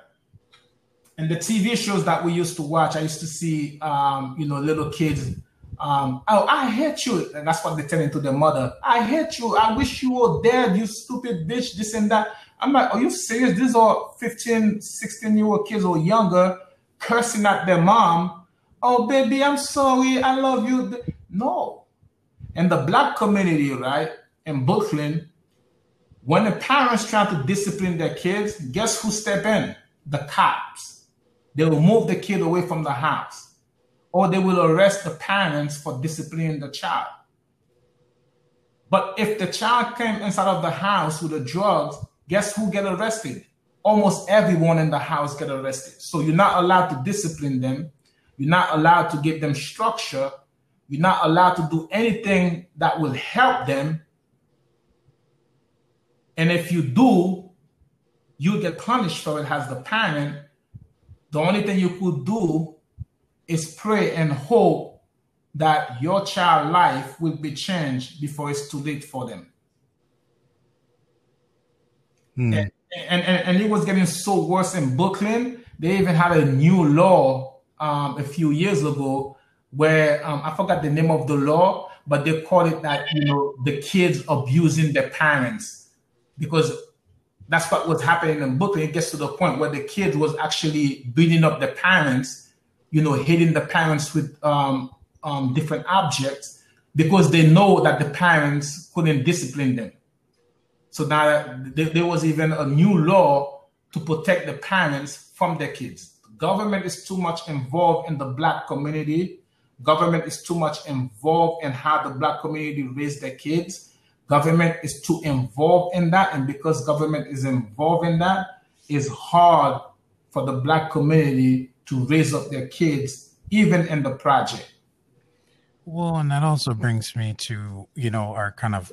[SPEAKER 2] and the tv shows that we used to watch i used to see um, you know little kids um, oh i hate you and that's what they're telling to their mother i hate you i wish you were dead you stupid bitch this and that I'm like, are you serious? These are 15, 16 year old kids or younger cursing at their mom. Oh, baby, I'm sorry. I love you. No. In the black community, right, in Brooklyn, when the parents try to discipline their kids, guess who step in? The cops. They will move the kid away from the house. Or they will arrest the parents for disciplining the child. But if the child came inside of the house with the drugs, guess who get arrested? Almost everyone in the house get arrested. So you're not allowed to discipline them. You're not allowed to give them structure. You're not allowed to do anything that will help them. And if you do, you get punished for it as the parent. The only thing you could do is pray and hope that your child life will be changed before it's too late for them. Hmm. And, and, and, and, it was getting so worse in Brooklyn. They even had a new law um, a few years ago where um, I forgot the name of the law, but they call it that you know the kids abusing their parents because that's what was happening in Brooklyn. It gets to the point where the kid was actually beating up the parents, you know, hitting the parents with um, um, different objects because they know that the parents couldn't discipline them. So now there was even a new law to protect the parents from their kids. Government is too much involved in the black community. Government is too much involved in how the black community raise their kids. Government is too involved in that, and because government is involved in that, it's hard for the black community to raise up their kids, even in the project.
[SPEAKER 1] Well, and that also brings me to you know our kind of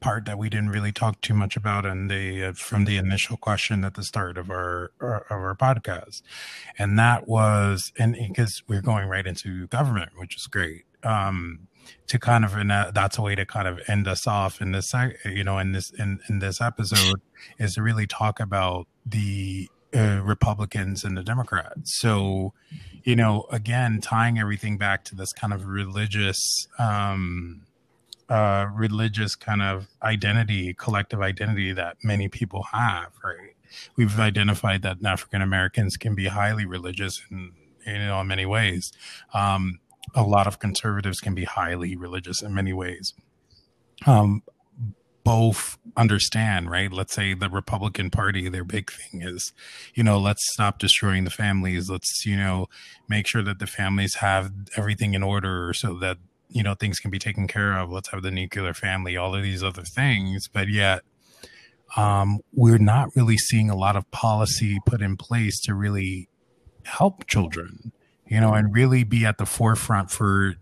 [SPEAKER 1] part that we didn't really talk too much about in the uh, from the initial question at the start of our, our of our podcast, and that was and because we're going right into government, which is great. Um, to kind of and that's a way to kind of end us off in this you know in this in in this episode is to really talk about the uh, Republicans and the Democrats. So, you know, again, tying everything back to this kind of religious, um, uh, religious kind of identity, collective identity that many people have, right? We've identified that African Americans can be highly religious in, you know, in many ways. Um, a lot of conservatives can be highly religious in many ways. Um, both understand, right? Let's say the Republican Party, their big thing is, you know, let's stop destroying the families. Let's, you know, make sure that the families have everything in order so that, you know, things can be taken care of. Let's have the nuclear family, all of these other things. But yet, um, we're not really seeing a lot of policy put in place to really help children you know, and really be at the forefront for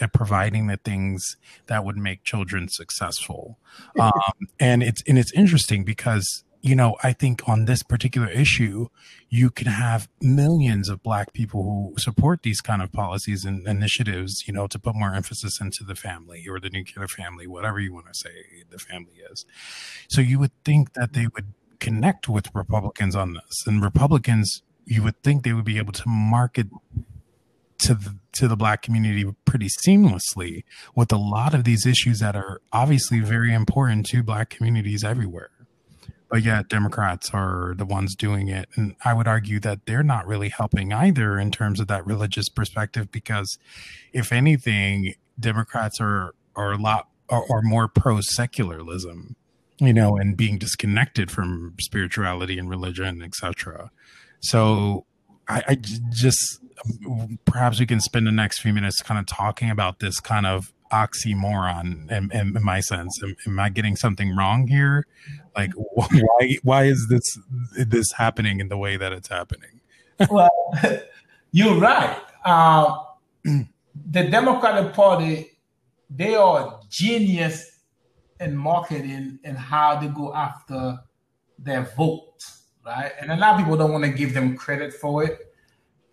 [SPEAKER 1] uh, providing the things that would make children successful. Um, and it's and it's interesting because you know I think on this particular issue, you can have millions of Black people who support these kind of policies and initiatives. You know, to put more emphasis into the family or the nuclear family, whatever you want to say the family is. So you would think that they would connect with Republicans on this, and Republicans you would think they would be able to market to the to the black community pretty seamlessly with a lot of these issues that are obviously very important to black communities everywhere. But yet Democrats are the ones doing it. And I would argue that they're not really helping either in terms of that religious perspective, because if anything, Democrats are are a lot are, are more pro secularism, you know, and being disconnected from spirituality and religion, etc. So I, I just perhaps we can spend the next few minutes kind of talking about this kind of oxymoron in, in, in my sense. Am, am, I getting something wrong here? Like why why is this this happening in the way that it's happening?
[SPEAKER 2] well, you're right. Uh, the Democratic Party, they are genius in marketing and how they go after their vote right? And a lot of people don't want to give them credit for it.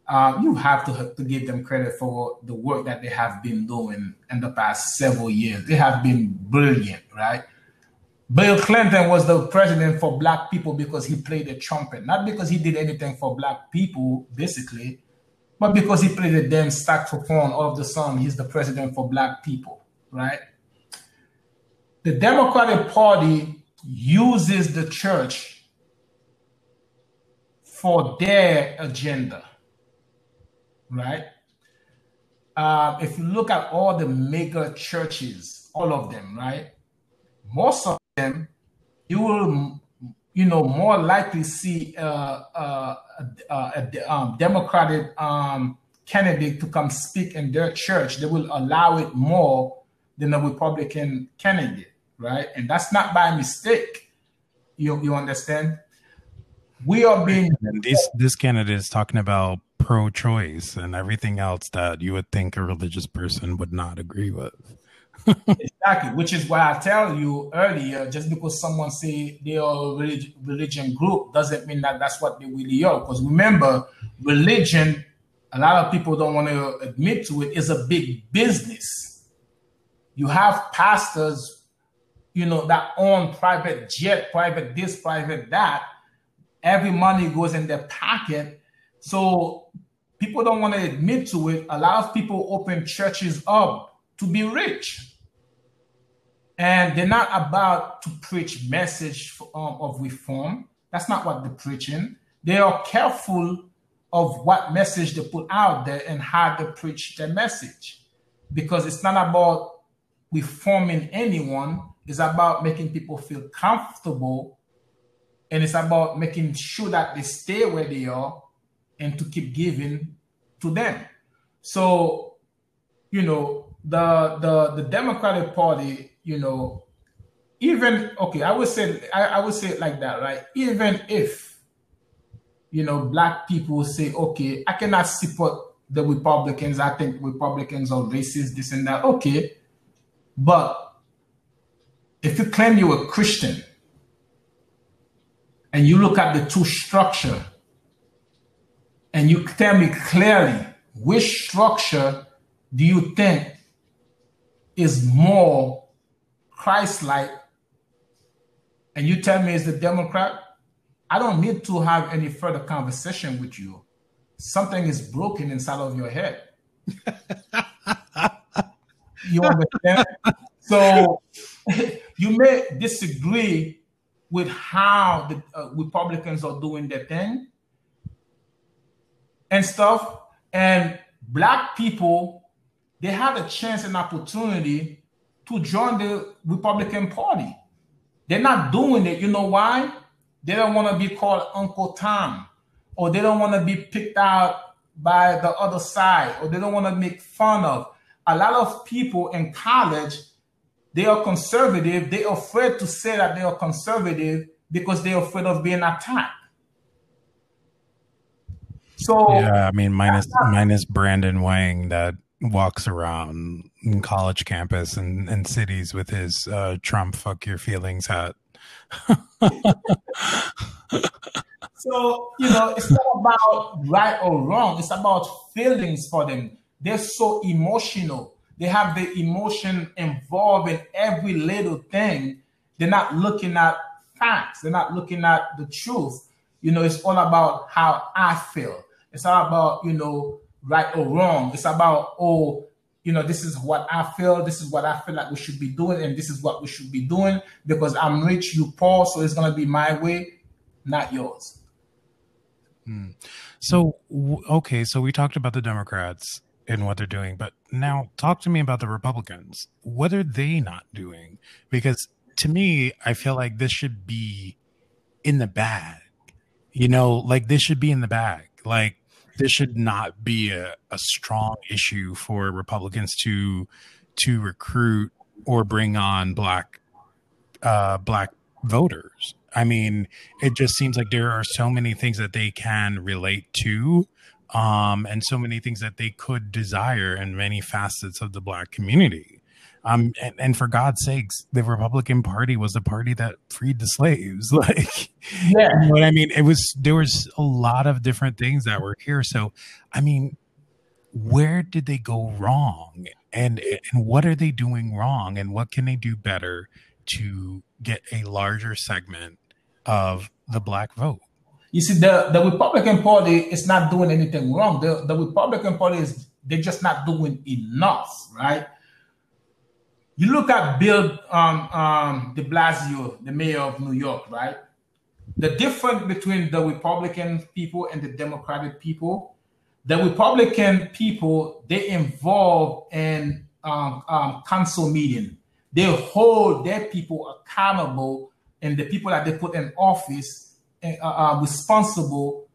[SPEAKER 2] Um, you have to, to give them credit for the work that they have been doing in the past several years. They have been brilliant, right? Bill Clinton was the president for black people because he played the trumpet, not because he did anything for black people, basically, but because he played the damn saxophone all of the song. He's the president for black people, right? The Democratic Party uses the church for their agenda, right? Uh, if you look at all the mega churches, all of them, right? Most of them, you will, you know, more likely see uh, uh, a, um, Democratic um, candidate to come speak in their church. They will allow it more than a Republican candidate, right? And that's not by mistake. You you understand? We are being
[SPEAKER 1] and this this candidate is talking about pro-choice and everything else that you would think a religious person would not agree with.
[SPEAKER 2] exactly, which is why I tell you earlier, just because someone say they are a relig- religion group doesn't mean that that's what they really are. Because remember, religion, a lot of people don't want to admit to it, is a big business. You have pastors, you know, that own private jet, private this, private that. Every money goes in their pocket. So people don't want to admit to it. A lot of people open churches up to be rich. And they're not about to preach message um, of reform. That's not what they're preaching. They are careful of what message they put out there and how they preach their message. Because it's not about reforming anyone, it's about making people feel comfortable and it's about making sure that they stay where they are and to keep giving to them. So, you know, the the the Democratic Party, you know, even okay, I would say I, I would say it like that, right? Even if you know black people say, okay, I cannot support the Republicans, I think Republicans are racist, this and that, okay. But if you claim you're a Christian and you look at the two structure and you tell me clearly which structure do you think is more Christ-like, and you tell me it's the Democrat, I don't need to have any further conversation with you. Something is broken inside of your head. you understand? So you may disagree with how the uh, Republicans are doing their thing and stuff, and black people they had a chance and opportunity to join the Republican Party. They're not doing it. You know why? They don't want to be called Uncle Tom, or they don't want to be picked out by the other side, or they don't want to make fun of. A lot of people in college, they are conservative. They're afraid to say that they are conservative because they're afraid of being attacked.
[SPEAKER 1] So yeah, I mean, minus minus Brandon Wang that walks around in college campus and, and cities with his uh, Trump "fuck your feelings" hat.
[SPEAKER 2] so you know, it's not about right or wrong. It's about feelings for them. They're so emotional. They have the emotion involved in every little thing. They're not looking at facts. They're not looking at the truth. You know, it's all about how I feel. It's all about, you know, right or wrong. It's about, oh, you know, this is what I feel, this is what I feel like we should be doing, and this is what we should be doing because I'm rich, you poor, so it's gonna be my way, not yours.
[SPEAKER 1] Hmm. So okay, so we talked about the Democrats and what they're doing, but now talk to me about the Republicans. What are they not doing? Because to me, I feel like this should be in the bag. You know, like this should be in the bag. Like this should not be a, a strong issue for Republicans to to recruit or bring on black uh, black voters. I mean, it just seems like there are so many things that they can relate to, um, and so many things that they could desire in many facets of the black community. Um, and, and, for God's sakes, the Republican Party was the party that freed the slaves. Like, yeah, you know what I mean? It was there was a lot of different things that were here. So, I mean, where did they go wrong, and and what are they doing wrong, and what can they do better to get a larger segment of the black vote?
[SPEAKER 2] You see, the the Republican Party is not doing anything wrong. The the Republican Party is they're just not doing enough, right? you look at Bill um, um, de Blasio, the mayor of New York, right? The difference between the Republican people and the Democratic people, the Republican people, they involve in um, um, council meeting. They hold their people accountable and the people that they put in office uh, responsible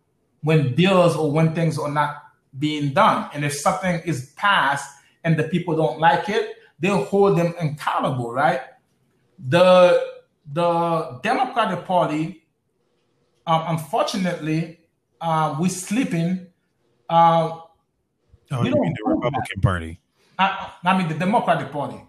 [SPEAKER 2] when bills or when things are not being done. And if something is passed and the people don't like it, they'll hold them accountable, right? The the Democratic Party, um, unfortunately, uh, we're sleeping. Uh,
[SPEAKER 1] oh, you mean the Republican that. Party?
[SPEAKER 2] I, I, mean the Democratic Party.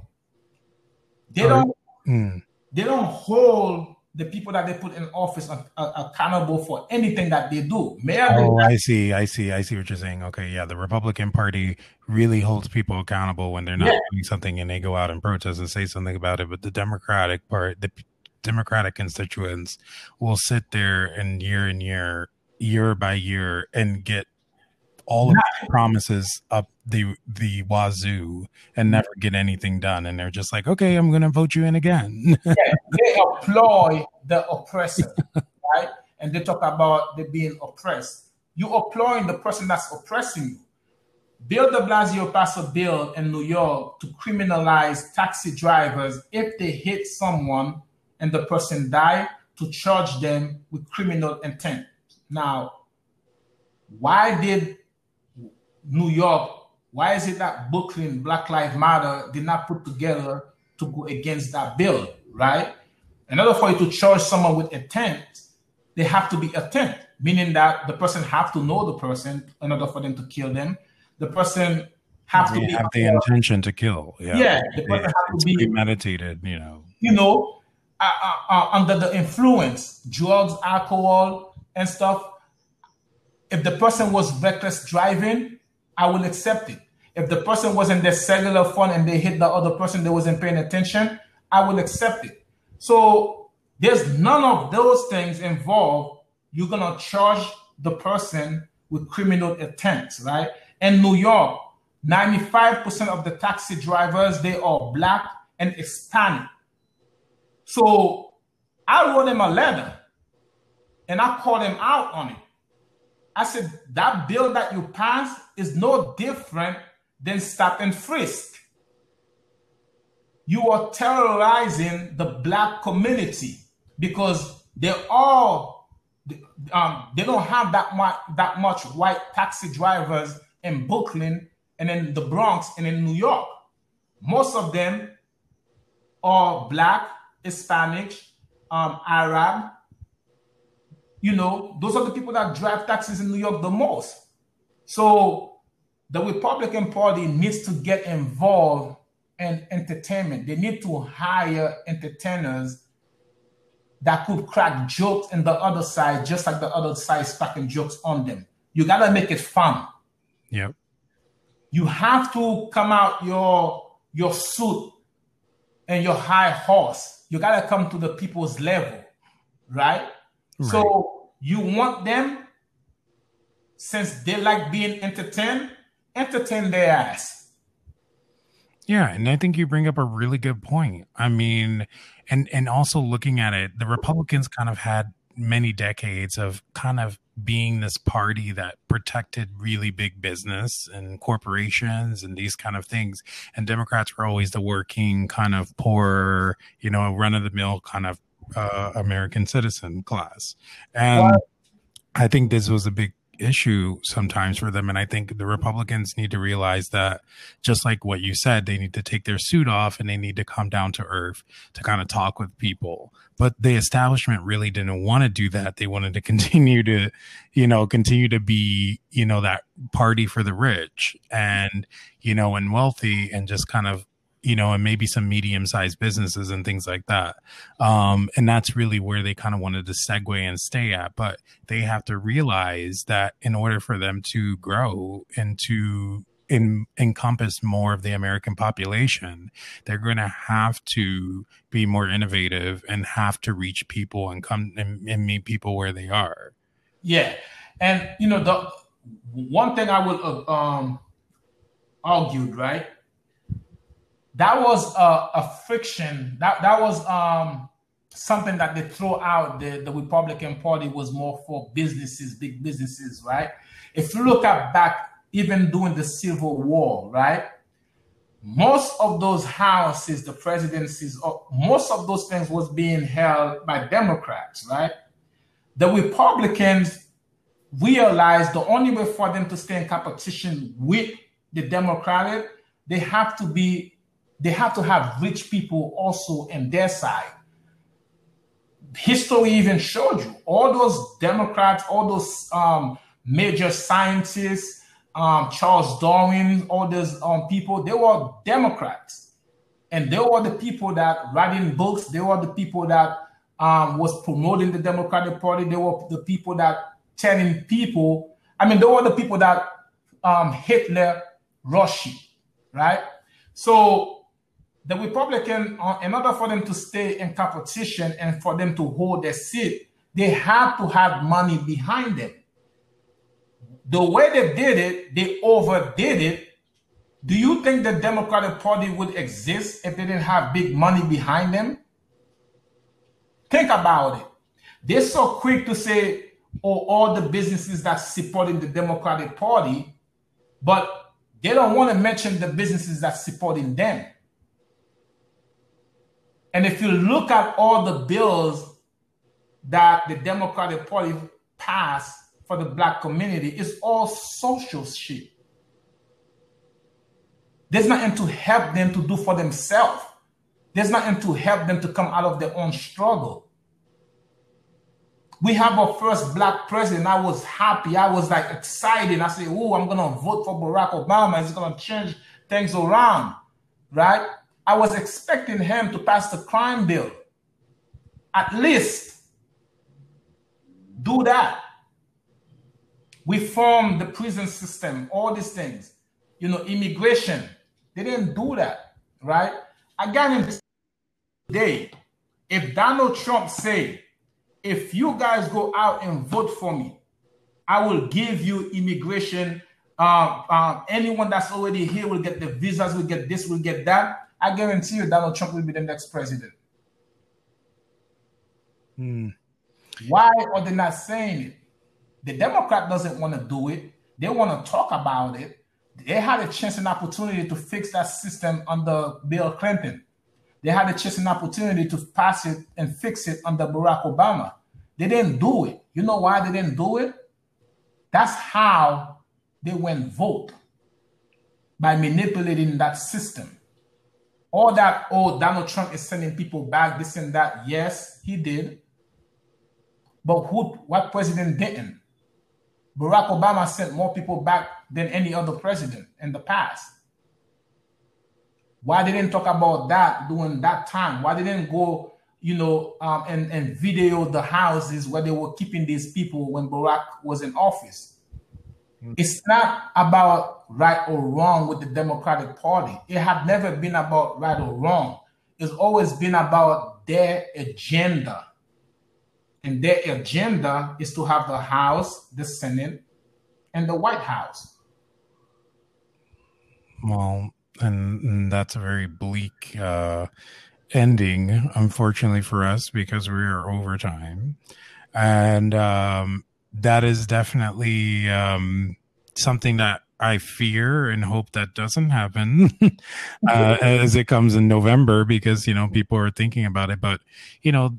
[SPEAKER 2] They oh, don't. Mm. They don't hold the people that they put in office are, are accountable for anything that they do.
[SPEAKER 1] Mayor oh, I see, I see, I see what you're saying. Okay, yeah, the Republican Party really holds people accountable when they're not yeah. doing something and they go out and protest and say something about it. But the Democratic part, the Democratic constituents will sit there and year and year, year by year, and get all of the promises up the the wazoo and mm-hmm. never get anything done. And they're just like okay i'm gonna vote you in again.
[SPEAKER 2] Yeah, they employ the oppressor right? And they talk about they being oppressed. You employing the person that's oppressing you. Bill de blasio passed a bill in new york to criminalize taxi drivers if they hit someone and the person died to charge them with criminal intent. Now why did New York, why is it that Brooklyn, Black Lives Matter did not put together to go against that bill, right? In order for you to charge someone with intent, they have to be intent, meaning that the person have to know the person in order for them to kill them. The person have
[SPEAKER 1] they
[SPEAKER 2] to
[SPEAKER 1] have the intention to kill. Yeah,
[SPEAKER 2] yeah the person
[SPEAKER 1] have to be premeditated. You know,
[SPEAKER 2] you know, uh, uh, uh, under the influence, drugs, alcohol, and stuff. If the person was reckless driving, I will accept it. If the person was in their cellular phone and they hit the other person that wasn't paying attention, I will accept it. So there's none of those things involved. You're gonna charge the person with criminal attempts, right? In New York, 95% of the taxi drivers they are black and Hispanic. So I wrote him a letter and I called him out on it. I said, that bill that you passed is no different than stop and frisk. You are terrorizing the black community because they're all um, they don't have that much that much white taxi drivers in Brooklyn and in the Bronx and in New York. Most of them are black, Hispanic, um, Arab, you know, those are the people that drive taxes in New York the most. So the Republican Party needs to get involved in entertainment. They need to hire entertainers that could crack jokes in the other side, just like the other side is cracking jokes on them. You gotta make it fun.
[SPEAKER 1] Yep.
[SPEAKER 2] You have to come out your your suit and your high horse. You gotta come to the people's level, right? right. So you want them, since they like being entertained, entertain their ass.
[SPEAKER 1] Yeah, and I think you bring up a really good point. I mean, and and also looking at it, the Republicans kind of had many decades of kind of being this party that protected really big business and corporations and these kind of things. And Democrats were always the working, kind of poor, you know, run of the mill kind of uh, American citizen class. And I think this was a big issue sometimes for them. And I think the Republicans need to realize that just like what you said, they need to take their suit off and they need to come down to earth to kind of talk with people. But the establishment really didn't want to do that. They wanted to continue to, you know, continue to be, you know, that party for the rich and, you know, and wealthy and just kind of you know, and maybe some medium sized businesses and things like that. Um, and that's really where they kind of wanted to segue and stay at. But they have to realize that in order for them to grow and to in, encompass more of the American population, they're going to have to be more innovative and have to reach people and come and, and meet people where they are.
[SPEAKER 2] Yeah. And, you know, the one thing I would uh, um, argued, right? That was a, a. That that was um, something that they throw out. The, the Republican Party was more for businesses, big businesses, right? If you look at back, even during the Civil War, right? Most of those houses, the presidencies, most of those things was being held by Democrats, right? The Republicans realized the only way for them to stay in competition with the Democratic, they have to be they have to have rich people also in their side. History even showed you all those Democrats, all those um, major scientists, um, Charles Darwin, all those um, people, they were Democrats. And they were the people that writing books, they were the people that um, was promoting the Democratic Party, they were the people that telling people, I mean, they were the people that um, Hitler rushed, right? So the Republican, uh, in order for them to stay in competition and for them to hold their seat, they have to have money behind them. The way they did it, they overdid it. Do you think the Democratic Party would exist if they didn't have big money behind them? Think about it. They're so quick to say, oh, all the businesses that's supporting the Democratic Party, but they don't want to mention the businesses that's supporting them. And if you look at all the bills that the Democratic Party passed for the black community, it's all social shit. There's nothing to help them to do for themselves. There's nothing to help them to come out of their own struggle. We have our first black president. I was happy. I was like excited. I said, Oh, I'm going to vote for Barack Obama. It's going to change things around. Right? I was expecting him to pass the crime bill. At least do that. Reform the prison system, all these things. You know, immigration. They didn't do that, right? I got him today. If Donald Trump say, if you guys go out and vote for me, I will give you immigration. Um, um, anyone that's already here will get the visas, will get this, will get that. I guarantee you Donald Trump will be the next president. Hmm. Why are they not saying it? The Democrat doesn't want to do it. They want to talk about it. They had a chance and opportunity to fix that system under Bill Clinton. They had a chance and opportunity to pass it and fix it under Barack Obama. They didn't do it. You know why they didn't do it? That's how they went vote by manipulating that system all that, oh, Donald Trump is sending people back, this and that. Yes, he did. But who, what president didn't? Barack Obama sent more people back than any other president in the past. Why didn't talk about that during that time? Why didn't go, you know, um, and, and video the houses where they were keeping these people when Barack was in office? It's not about right or wrong with the Democratic Party. It had never been about right or wrong. It's always been about their agenda. And their agenda is to have the House, the Senate, and the White House.
[SPEAKER 1] Well, and, and that's a very bleak uh, ending, unfortunately for us, because we are over time. And um, that is definitely um, something that I fear and hope that doesn't happen uh, as it comes in November because you know people are thinking about it. But you know,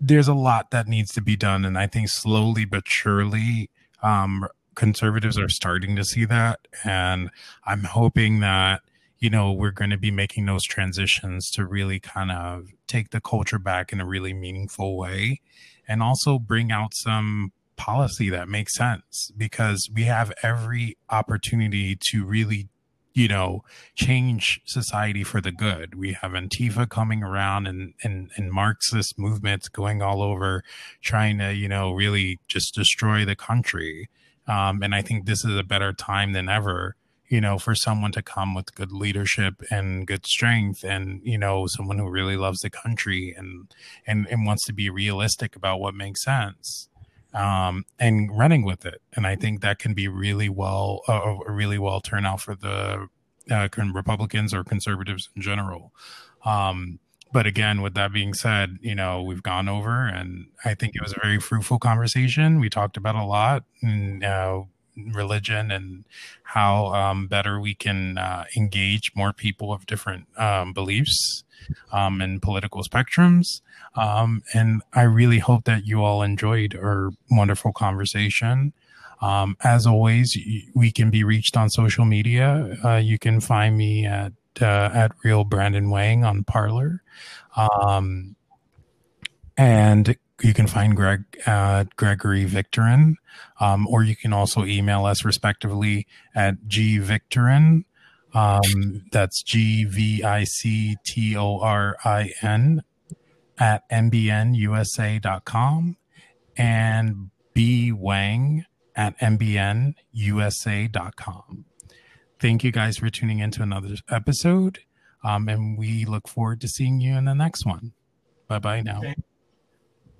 [SPEAKER 1] there's a lot that needs to be done, and I think slowly but surely, um, conservatives are starting to see that, and I'm hoping that you know we're going to be making those transitions to really kind of take the culture back in a really meaningful way and also bring out some policy that makes sense because we have every opportunity to really you know change society for the good. We have antifa coming around and and, and marxist movements going all over trying to you know really just destroy the country. Um, and i think this is a better time than ever you know for someone to come with good leadership and good strength and you know someone who really loves the country and and, and wants to be realistic about what makes sense um, and running with it. And I think that can be really well, uh, a really well turnout for the uh, Republicans or conservatives in general. Um, but again, with that being said, you know, we've gone over and I think it was a very fruitful conversation. We talked about a lot and, uh, religion and how um, better we can uh, engage more people of different um, beliefs um, and political spectrums. Um, and I really hope that you all enjoyed our wonderful conversation. Um, as always, we can be reached on social media. Uh, you can find me at uh, at Real Brandon Wang on Parler. Um, and you can find Greg at Gregory Victorin, um, or you can also email us respectively at gvictorin. Um, that's G V I C T O R I N at mbnusa.com and B Wang at mbnusa.com. Thank you guys for tuning into another episode. Um, and we look forward to seeing you in the next one. Bye bye now.